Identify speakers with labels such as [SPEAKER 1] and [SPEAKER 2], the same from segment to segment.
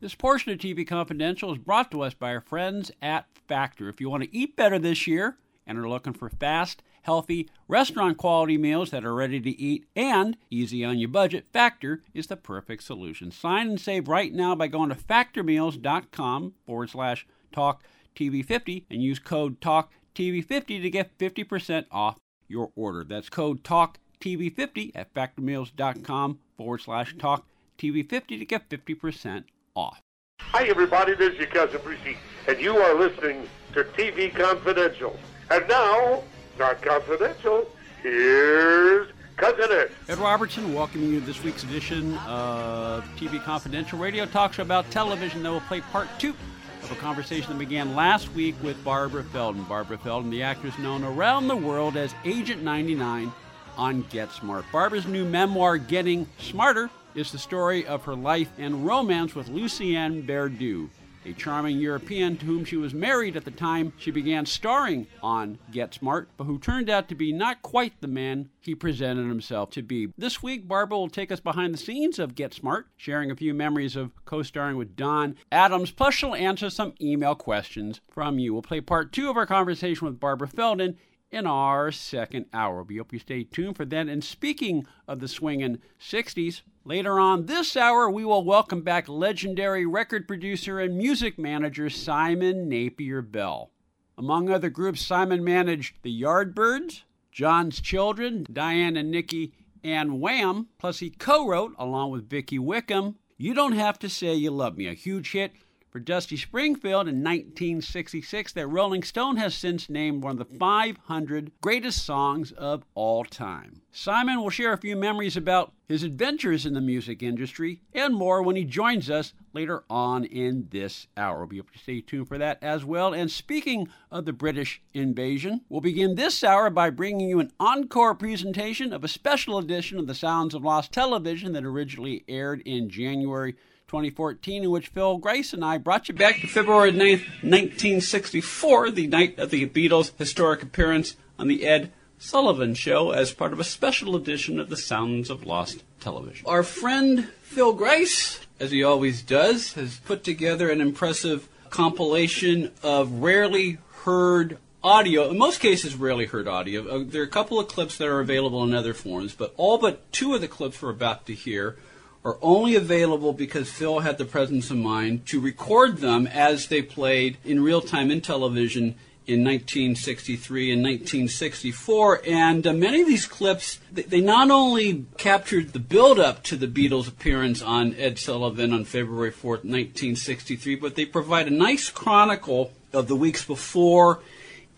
[SPEAKER 1] This portion of TV Confidential is brought to us by our friends at Factor. If you want to eat better this year and are looking for fast, healthy, restaurant quality meals that are ready to eat and easy on your budget, Factor is the perfect solution. Sign and save right now by going to factormeals.com forward slash talk TV50 and use code talk TV50 to get 50% off your order. That's code talk TV50 at factormeals.com forward slash talk TV50 to get 50% off.
[SPEAKER 2] Hi, everybody. This is your cousin Brucey, and you are listening to TV Confidential. And now, not confidential, here's Cousin Ed.
[SPEAKER 1] Ed Robertson welcoming you to this week's edition of TV Confidential Radio Talk Show about television that will play part two of a conversation that began last week with Barbara Feldon. Barbara Feldon, the actress known around the world as Agent 99 on Get Smart. Barbara's new memoir, Getting Smarter, is the story of her life and romance with Lucien Verdoux, a charming European to whom she was married at the time she began starring on Get Smart, but who turned out to be not quite the man he presented himself to be. This week, Barbara will take us behind the scenes of Get Smart, sharing a few memories of co starring with Don Adams, plus she'll answer some email questions from you. We'll play part two of our conversation with Barbara Feldon in our second hour. We hope you stay tuned for that. And speaking of the swinging 60s, later on this hour, we will welcome back legendary record producer and music manager Simon Napier Bell. Among other groups, Simon managed the Yardbirds, John's Children, Diane and Nikki, and Wham. Plus, he co wrote, along with Vicky Wickham, You Don't Have to Say You Love Me, a huge hit for Dusty Springfield in 1966 that Rolling Stone has since named one of the 500 greatest songs of all time. Simon will share a few memories about his adventures in the music industry and more when he joins us later on in this hour. We'll be able to stay tuned for that as well. And speaking of the British invasion, we'll begin this hour by bringing you an encore presentation of a special edition of The Sounds of Lost Television that originally aired in January 2014, in which Phil Gries and I brought you back to February 9th, 1964, the night of the Beatles' historic appearance on the Ed Sullivan Show as part of a special edition of the Sounds of Lost Television. Our friend Phil Gries, as he always does, has put together an impressive compilation of rarely heard audio, in most cases, rarely heard audio. Uh, there are a couple of clips that are available in other forms, but all but two of the clips we're about to hear are only available because Phil had the presence of mind to record them as they played in real time in television in 1963 and 1964. And uh, many of these clips, they not only captured the build up to the Beatles' appearance on Ed Sullivan on February 4th, 1963, but they provide a nice chronicle of the weeks before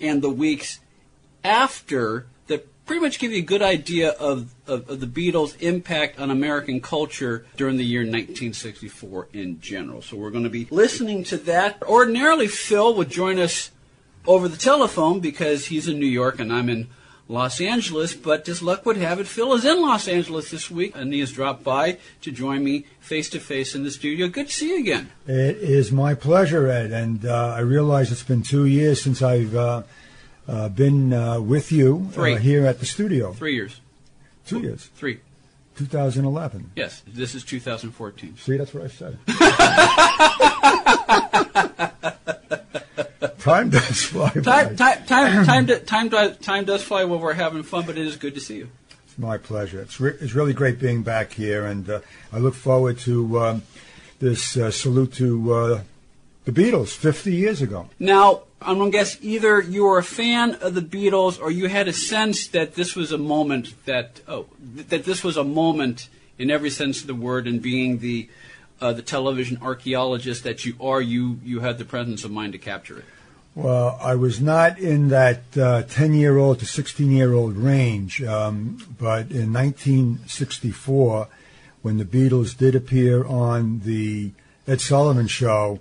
[SPEAKER 1] and the weeks after pretty much give you a good idea of, of, of, the Beatles' impact on American culture during the year 1964 in general. So we're going to be listening to that. Ordinarily, Phil would join us over the telephone because he's in New York and I'm in Los Angeles, but as luck would have it, Phil is in Los Angeles this week, and he has dropped by to join me face to face in the studio. Good to see you again.
[SPEAKER 3] It is my pleasure, Ed, and uh, I realize it's been two years since I've uh, uh, been uh, with you uh, here at the studio.
[SPEAKER 1] Three years.
[SPEAKER 3] Two years.
[SPEAKER 1] Three.
[SPEAKER 3] 2011.
[SPEAKER 1] Yes, this is 2014.
[SPEAKER 3] See, that's what I said. time does fly
[SPEAKER 1] time. Time, time, time, do, time, does, time does fly while we're having fun, but it is good to see you.
[SPEAKER 3] It's my pleasure. It's, re- it's really great being back here, and uh, I look forward to um, this uh, salute to uh, the Beatles 50 years ago.
[SPEAKER 1] Now, I'm going to guess either you were a fan of the Beatles or you had a sense that this was a moment that oh, that this was a moment in every sense of the word, and being the uh, the television archaeologist that you are, you you had the presence of mind to capture it.
[SPEAKER 3] Well, I was not in that 10 year old to 16 year old range, um, but in 1964, when the Beatles did appear on the Ed Sullivan Show,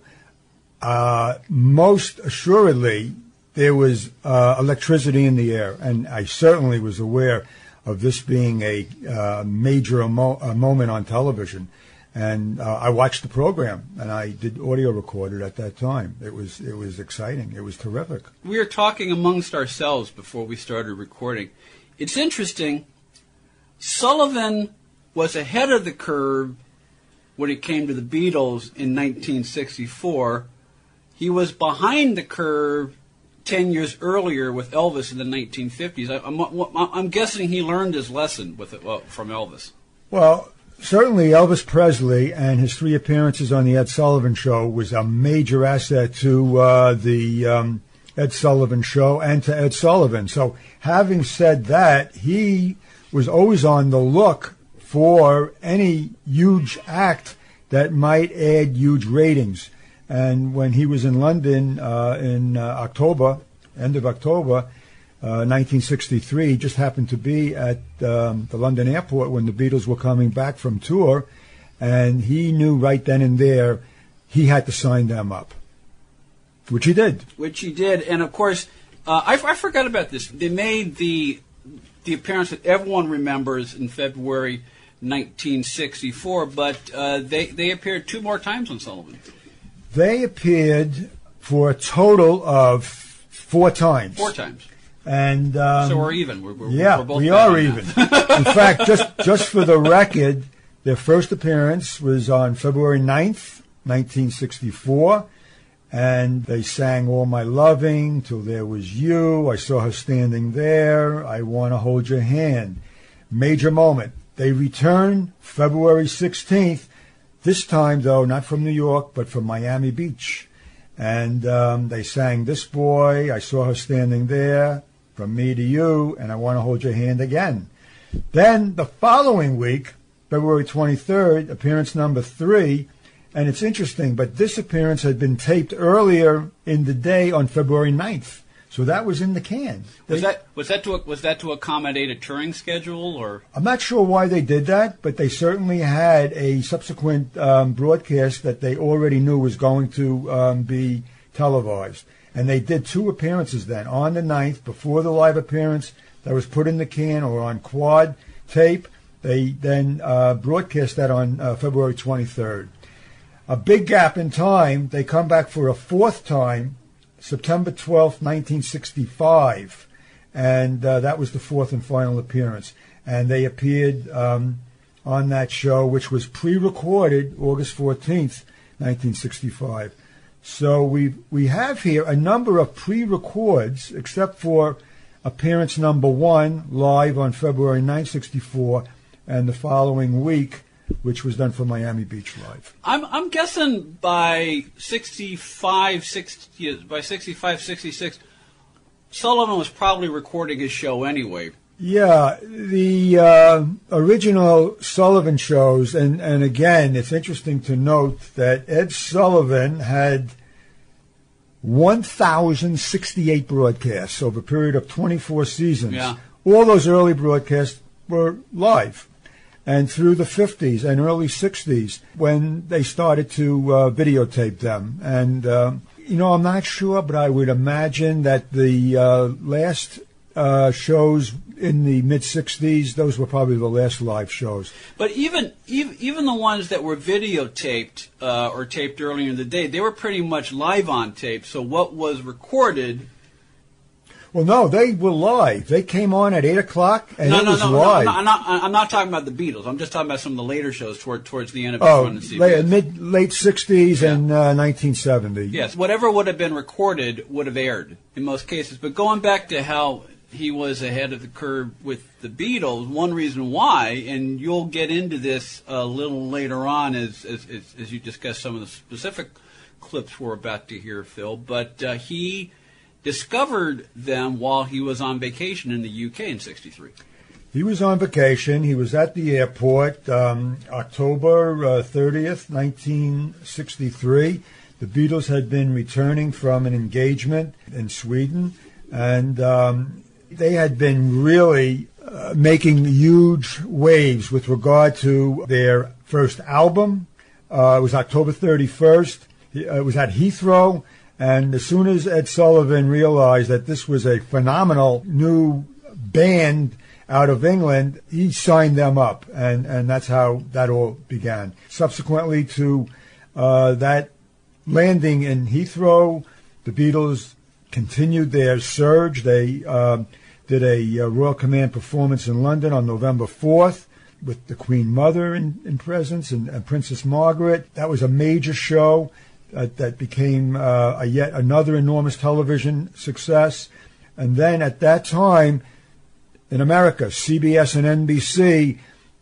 [SPEAKER 3] uh, most assuredly there was uh, electricity in the air, and I certainly was aware of this being a uh, major a moment on television. And uh, I watched the program, and I did audio record it at that time. It was it was exciting. It was terrific.
[SPEAKER 1] We were talking amongst ourselves before we started recording. It's interesting. Sullivan was ahead of the curve when it came to the Beatles in 1964. He was behind the curve 10 years earlier with Elvis in the 1950s. I, am guessing he learned his lesson with it, well, from Elvis.
[SPEAKER 3] Well, certainly Elvis Presley and his three appearances on the Ed Sullivan Show was a major asset to uh, the um, Ed Sullivan Show and to Ed Sullivan. So, having said that, he was always on the look for any huge act that might add huge ratings. And when he was in London uh, in uh, October, end of October, 1963, uh, just happened to be at um, the London airport when the Beatles were coming back from tour, and he knew right then and there he had to sign them up, which he did.
[SPEAKER 1] Which he did, and of course, uh, I, I forgot about this. They made the the appearance that everyone remembers in February 1964, but uh, they they appeared two more times on Sullivan.
[SPEAKER 3] They appeared for a total of four times.
[SPEAKER 1] Four times.
[SPEAKER 3] And um,
[SPEAKER 1] so we're even. We're, we're,
[SPEAKER 3] yeah,
[SPEAKER 1] we're
[SPEAKER 3] we are even. In fact, just just for the record, their first appearance was on February 9th, 1964, and they sang "All My Loving" till there was you. I saw her standing there. I want to hold your hand. Major moment. They return February 16th. This time, though, not from New York, but from Miami Beach. And um, they sang This Boy, I Saw Her Standing There, from me to you, and I want to hold your hand again. Then the following week, February 23rd, appearance number three, and it's interesting, but this appearance had been taped earlier in the day on February 9th. So that was in the can.
[SPEAKER 1] Was that was that to was that to accommodate a touring schedule, or
[SPEAKER 3] I'm not sure why they did that, but they certainly had a subsequent um, broadcast that they already knew was going to um, be televised. And they did two appearances then on the 9th before the live appearance that was put in the can or on quad tape. They then uh, broadcast that on uh, February 23rd. A big gap in time. They come back for a fourth time, September 12th, 1965. And uh, that was the fourth and final appearance. And they appeared um, on that show, which was pre recorded August 14th, 1965. So we we have here a number of pre-records, except for appearance number one live on February 964, and the following week, which was done for Miami Beach Live.
[SPEAKER 1] I'm I'm guessing by 65, 60, by 65, 66, Sullivan was probably recording his show anyway.
[SPEAKER 3] Yeah, the uh, original Sullivan shows, and, and again, it's interesting to note that Ed Sullivan had 1,068 broadcasts over a period of 24 seasons.
[SPEAKER 1] Yeah.
[SPEAKER 3] All those early broadcasts were live. And through the 50s and early 60s, when they started to uh, videotape them. And, uh, you know, I'm not sure, but I would imagine that the uh, last uh, shows in the mid 60s, those were probably the last live shows.
[SPEAKER 1] But even even, even the ones that were videotaped uh, or taped earlier in the day, they were pretty much live on tape. So what was recorded.
[SPEAKER 3] Well, no, they were live. They came on at eight o'clock, and
[SPEAKER 1] no,
[SPEAKER 3] it
[SPEAKER 1] no,
[SPEAKER 3] was
[SPEAKER 1] no,
[SPEAKER 3] live.
[SPEAKER 1] No, I'm not. I'm not talking about the Beatles. I'm just talking about some of the later shows toward towards the end of
[SPEAKER 3] oh, late, mid late '60s yeah. and uh, 1970.
[SPEAKER 1] Yes, whatever would have been recorded would have aired in most cases. But going back to how he was ahead of the curve with the Beatles. One reason why, and you'll get into this a little later on as, as, as, as you discuss some of the specific clips we're about to hear, Phil, but uh, he discovered them while he was on vacation in the UK in 63.
[SPEAKER 3] He was on vacation. He was at the airport um, October uh, 30th, 1963. The Beatles had been returning from an engagement in Sweden, and um, they had been really uh, making huge waves with regard to their first album. Uh, it was October 31st. It was at Heathrow. And as soon as Ed Sullivan realized that this was a phenomenal new band out of England, he signed them up, and, and that's how that all began. Subsequently to uh, that landing in Heathrow, the Beatles continued their surge. They uh, did a uh, Royal Command performance in London on November 4th with the Queen Mother in, in presence and, and, Princess Margaret. That was a major show uh, that became uh, a yet another enormous television success. And then at that time, in America, CBS and NBC,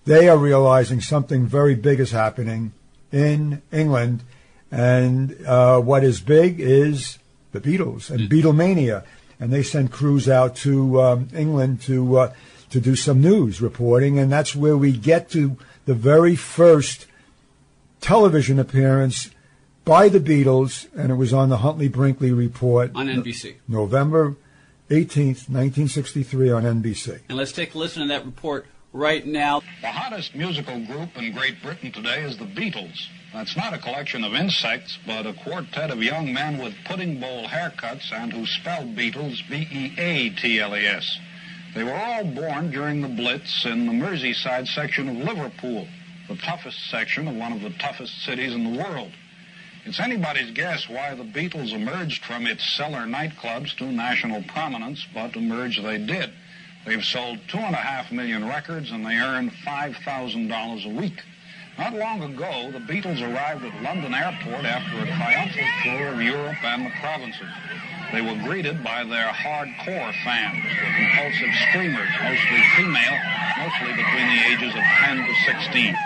[SPEAKER 3] they are realizing something very big is happening in England. And uh, what is big is the Beatles and Beatlemania. And they send crews out to um, England to uh, to do some news reporting, and that's where we get to the very first television appearance by the Beatles, and it was on the Huntley Brinkley Report
[SPEAKER 1] on NBC,
[SPEAKER 3] November 18th, 1963 on NBC.
[SPEAKER 1] And let's take a listen to that report right now.
[SPEAKER 4] The hottest musical group in Great Britain today is the Beatles. That's not a collection of insects, but a quartet of young men with pudding bowl haircuts and who spell Beatles B-E-A-T-L-E-S. They were all born during the Blitz in the Merseyside section of Liverpool, the toughest section of one of the toughest cities in the world. It's anybody's guess why the Beatles emerged from its cellar nightclubs to national prominence, but emerge they did. They've sold two and a half million records and they earn $5,000 a week. Not long ago, the Beatles arrived at London Airport after a triumphal tour of Europe and the provinces. They were greeted by their hardcore fans, the compulsive screamers, mostly female, mostly between the ages of 10 to 16.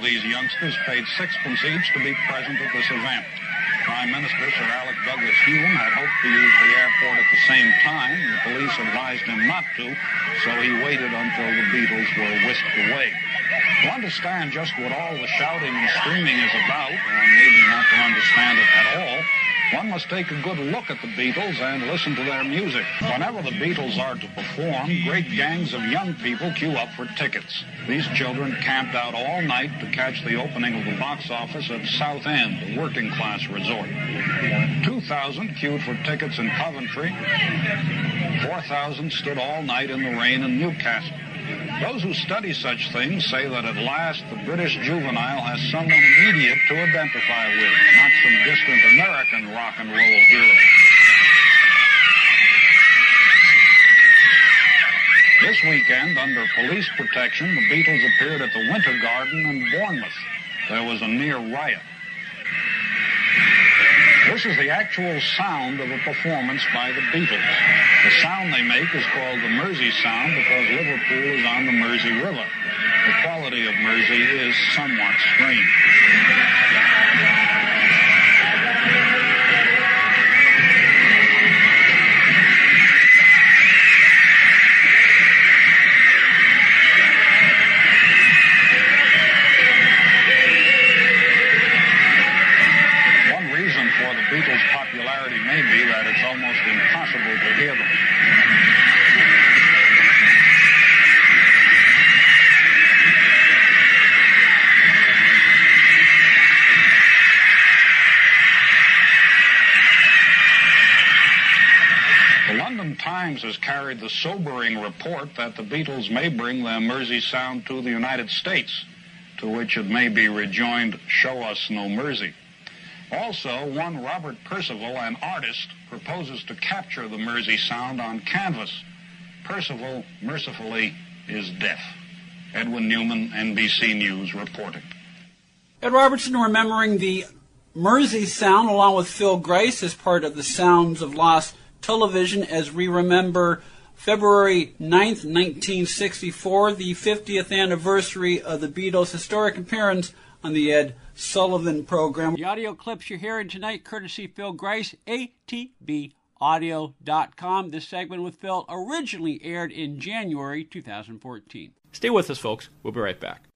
[SPEAKER 4] Of these youngsters paid sixpence each to be present at this event. Prime Minister Sir Alec Douglas Home had hoped to use the airport at the same time. The police advised him not to, so he waited until the Beatles were whisked away. To understand just what all the shouting and screaming is about, or maybe not to understand it at all, one must take a good look at the Beatles and listen to their music. Whenever the Beatles are to perform, great gangs of young people queue up for tickets. These children camped out all night to catch the opening of the box office at Southend, a working class resort. 2,000 queued for tickets in Coventry. 4,000 stood all night in the rain in Newcastle. Those who study such things say that at last the British juvenile has someone immediate to identify with, not some distant American rock and roll hero. This weekend, under police protection, the Beatles appeared at the Winter Garden in Bournemouth. There was a near riot. This is the actual sound of a performance by the Beatles. The sound they make is called the Mersey sound because Liverpool is on the Mersey River. The quality of Mersey is somewhat strange. Sobering report that the Beatles may bring their Mersey sound to the United States, to which it may be rejoined, show us no mercy. Also, one Robert Percival, an artist, proposes to capture the Mersey sound on canvas. Percival, mercifully, is deaf. Edwin Newman, NBC News, reporting.
[SPEAKER 5] Ed Robertson remembering the Mersey sound along with Phil Gries as part of the Sounds of Lost television as we remember February 9th, 1964, the 50th anniversary of the Beatles' historic appearance on the Ed Sullivan program.
[SPEAKER 1] The audio clips you're hearing tonight, courtesy Phil Gries, ATVAudio.com. This segment with Phil originally aired in January 2014. Stay with us, folks. We'll be right back.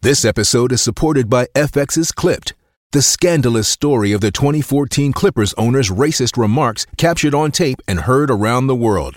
[SPEAKER 6] This episode is supported by FX's Clipped, the scandalous story of the 2014 Clippers owner's racist remarks captured on tape and heard around the world.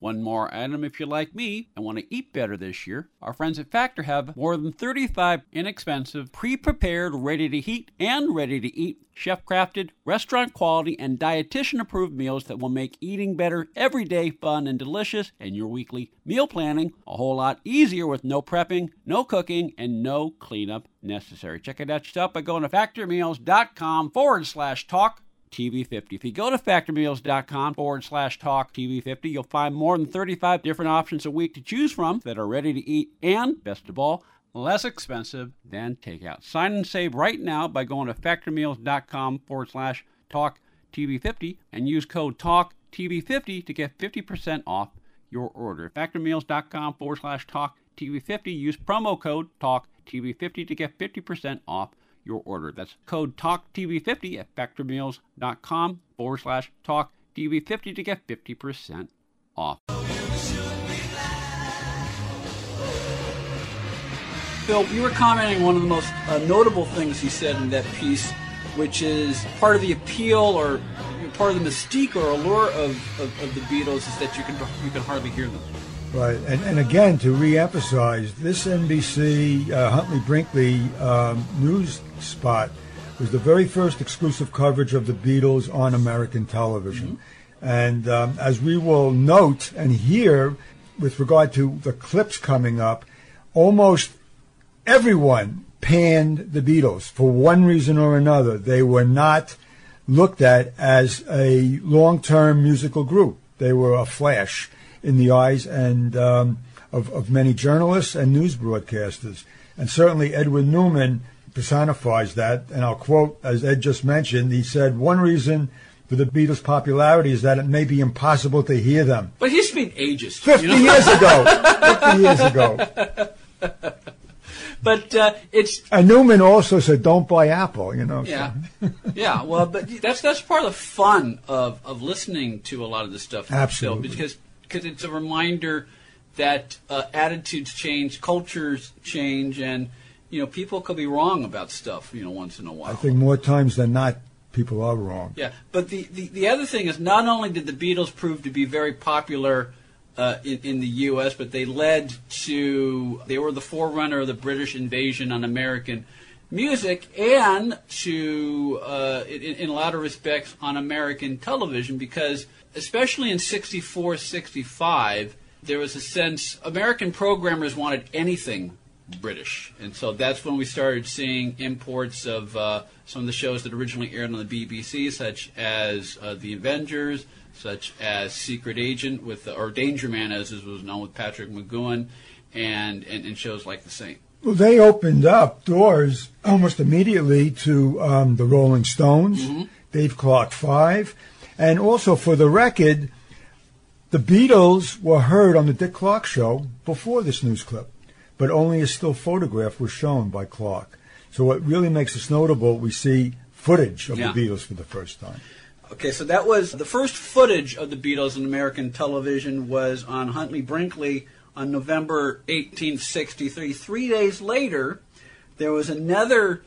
[SPEAKER 1] One more item if you're like me and want to eat better this year. Our friends at Factor have more than 35 inexpensive, pre prepared, ready to heat, and ready to eat, chef crafted, restaurant quality, and dietitian approved meals that will make eating better every day fun and delicious, and your weekly meal planning a whole lot easier with no prepping, no cooking, and no cleanup necessary. Check it out yourself by going to factormeals.com forward slash talk TV50. If you go to factormeals.com forward slash talk TV50, you'll find more than 35 different options a week to choose from that are ready to eat and, best of all, less expensive than takeout. Sign and save right now by going to factormeals.com forward slash talk TV50 and use code talk TV50 to get 50% off your order. Factormeals.com forward slash talk TV50. Use promo code talk TV50 to get 50% off your order. That's code TALKTV50 at factormeals.com forward slash TALKTV50 to get 50% off.
[SPEAKER 5] Phil, you were commenting one of the most uh, notable things he said in that piece, which is part of the appeal or part of the mystique or allure of, of, of the Beatles is that you can you can hardly hear them.
[SPEAKER 3] Right, and, and again to re-emphasize, this NBC uh, Huntley Brinkley um, news spot was the very first exclusive coverage of the Beatles on American television, mm-hmm. and um, as we will note and hear with regard to the clips coming up, almost everyone panned the Beatles for one reason or another. They were not looked at as a long-term musical group. They were a flash in the eyes and um, of, of many journalists and news broadcasters. And certainly Edwin Newman personifies that. And I'll quote, as Ed just mentioned, he said, one reason for the Beatles' popularity is that it may be impossible to hear them.
[SPEAKER 5] But he's been ages.
[SPEAKER 3] 50 you know? years ago. 50 years ago.
[SPEAKER 5] but uh, it's
[SPEAKER 3] and Newman also said, "Don't buy Apple." You know.
[SPEAKER 5] Yeah, so. yeah. Well, but that's that's part of the fun of of listening to a lot of this stuff.
[SPEAKER 3] Absolutely.
[SPEAKER 5] because because it's a reminder that uh, attitudes change, cultures change, and you know people could be wrong about stuff. You know, once in a while.
[SPEAKER 3] I think more times than not, people are wrong.
[SPEAKER 5] Yeah, but the, the, the other thing is not only did the Beatles prove to be very popular uh, in, in, the U.S., but they led to, they were the forerunner of the British invasion on American music and to, uh, in, in, a lot of respects, on American television because, especially in 64, 65, there was a sense American programmers wanted anything British. And so that's when we started seeing imports of uh, some of the shows that originally aired on the BBC, such as uh, The Avengers, such as Secret Agent with or Danger Man, as it was known with Patrick McGoohan, and, and, and shows like The Saint.
[SPEAKER 3] Well, they opened up doors almost immediately to um, the Rolling Stones, mm-hmm. Dave Clark Five, and also for the record, the Beatles were heard on the Dick Clark Show before this news clip, but only a still photograph was shown by Clark. So what really makes this notable, we see footage of yeah. the Beatles for the first time.
[SPEAKER 5] Okay, so that was the first footage of the Beatles in American television was on Huntley Brinkley on November 1863. Three days later, there was another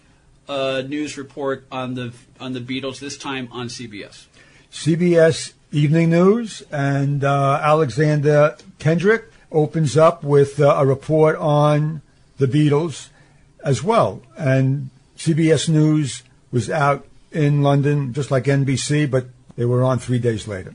[SPEAKER 5] uh, news report on the on the Beatles. This time on CBS.
[SPEAKER 3] CBS Evening News and uh, Alexander Kendrick opens up with uh, a report on the Beatles as well, and CBS News was out in London, just like NBC, but They were on three days later.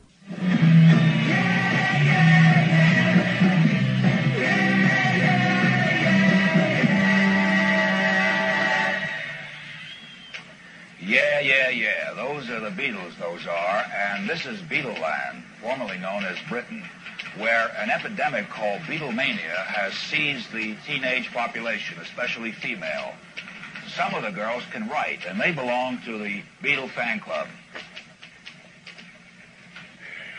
[SPEAKER 7] Yeah, yeah. Those are the Beatles, those are. And this is Beatleland, formerly known as Britain, where an epidemic called Beatlemania has seized the teenage population, especially female. Some of the girls can write, and they belong to the Beatle fan club.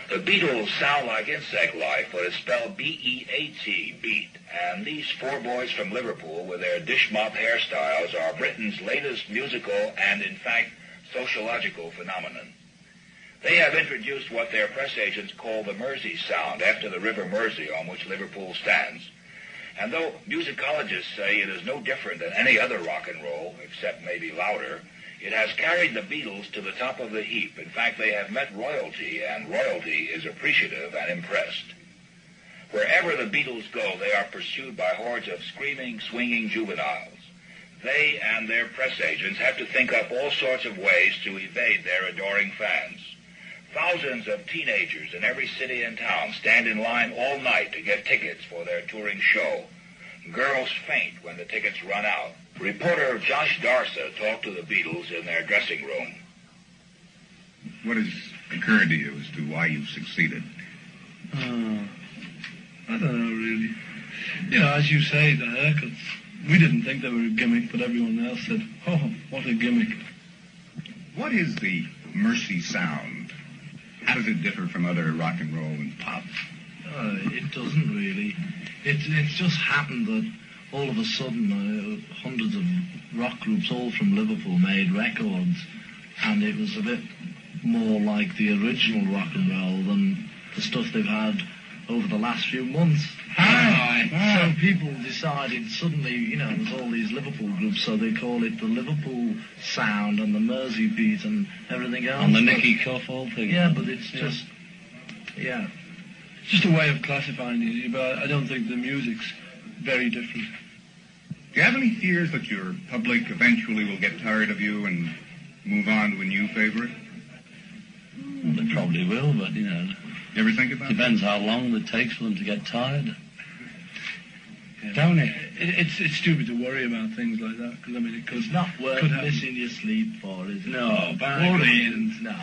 [SPEAKER 7] The Beatles sound like insect life, but it's spelled B-E-A-T, beat. And these four boys from Liverpool with their dish mop hairstyles are Britain's latest musical and, in fact, sociological phenomenon. They have introduced what their press agents call the Mersey sound after the River Mersey on which Liverpool stands. And though musicologists say it is no different than any other rock and roll, except maybe louder, it has carried the Beatles to the top of the heap. In fact, they have met royalty, and royalty is appreciative and impressed. Wherever the Beatles go, they are pursued by hordes of screaming, swinging juveniles. They and their press agents have to think up all sorts of ways to evade their adoring fans. Thousands of teenagers in every city and town stand in line all night to get tickets for their touring show. Girls faint when the tickets run out. Reporter Josh Darsa talked to the Beatles in their dressing room.
[SPEAKER 8] What has occurred to you as to why you've succeeded?
[SPEAKER 9] Uh, I don't know, really. You know, as you say, the haircuts. We didn't think they were a gimmick, but everyone else said, oh, what a gimmick.
[SPEAKER 8] What is the Mersey sound? How does it differ from other rock and roll and pop?
[SPEAKER 9] Uh, it doesn't really. It, it's just happened that all of a sudden uh, hundreds of rock groups, all from Liverpool, made records, and it was a bit more like the original rock and roll than the stuff they've had over the last few months. So people decided suddenly, you know, there's all these Liverpool groups, so they call it the Liverpool sound and the Mersey beat and everything else.
[SPEAKER 10] And the
[SPEAKER 9] But-
[SPEAKER 10] Nicky Coffle thing.
[SPEAKER 9] Yeah, but it's
[SPEAKER 10] Yeah.
[SPEAKER 9] just, yeah, it's just a way of classifying it. But I don't think the music's very different.
[SPEAKER 8] Do you have any fears that your public eventually will get tired of you and move on to a new favorite?
[SPEAKER 10] They probably will, but you know,
[SPEAKER 8] You ever think about
[SPEAKER 10] depends how long it takes for them to get tired.
[SPEAKER 9] Don't it? It's it's stupid to worry about things like that because I mean it could
[SPEAKER 10] It's not worth
[SPEAKER 9] could
[SPEAKER 10] missing your sleep for, is it?
[SPEAKER 9] No,
[SPEAKER 10] worrying. No.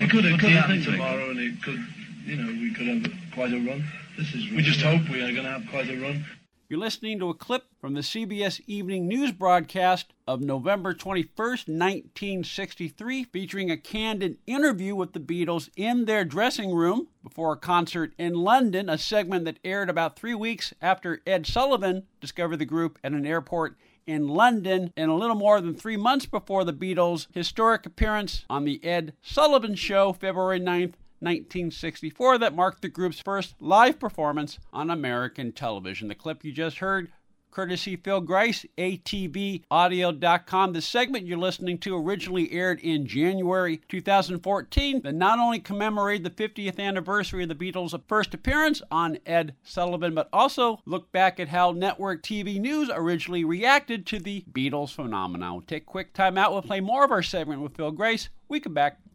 [SPEAKER 9] It could it could happen tomorrow, and it could you know we could have quite a run.
[SPEAKER 10] This is
[SPEAKER 9] We just hope we are going to have quite a run.
[SPEAKER 1] You're listening to a clip from the CBS Evening News broadcast of November 21st, 1963, featuring a candid interview with the Beatles in their dressing room before a concert in London, a segment that aired about three weeks after Ed Sullivan discovered the group at an airport in London, and a little more than three months before the Beatles' historic appearance on The Ed Sullivan Show, February 9th, 1964 that marked the group's first live performance on American television. The clip you just heard, courtesy Phil Gries, ATVaudio.com. The segment you're listening to originally aired in January 2014 that not only commemorated the 50th anniversary of the Beatles' first appearance on Ed Sullivan, but also looked back at how network TV news originally reacted to the Beatles phenomenon. We'll take a quick time out. We'll play more of our segment with Phil Gries. We come back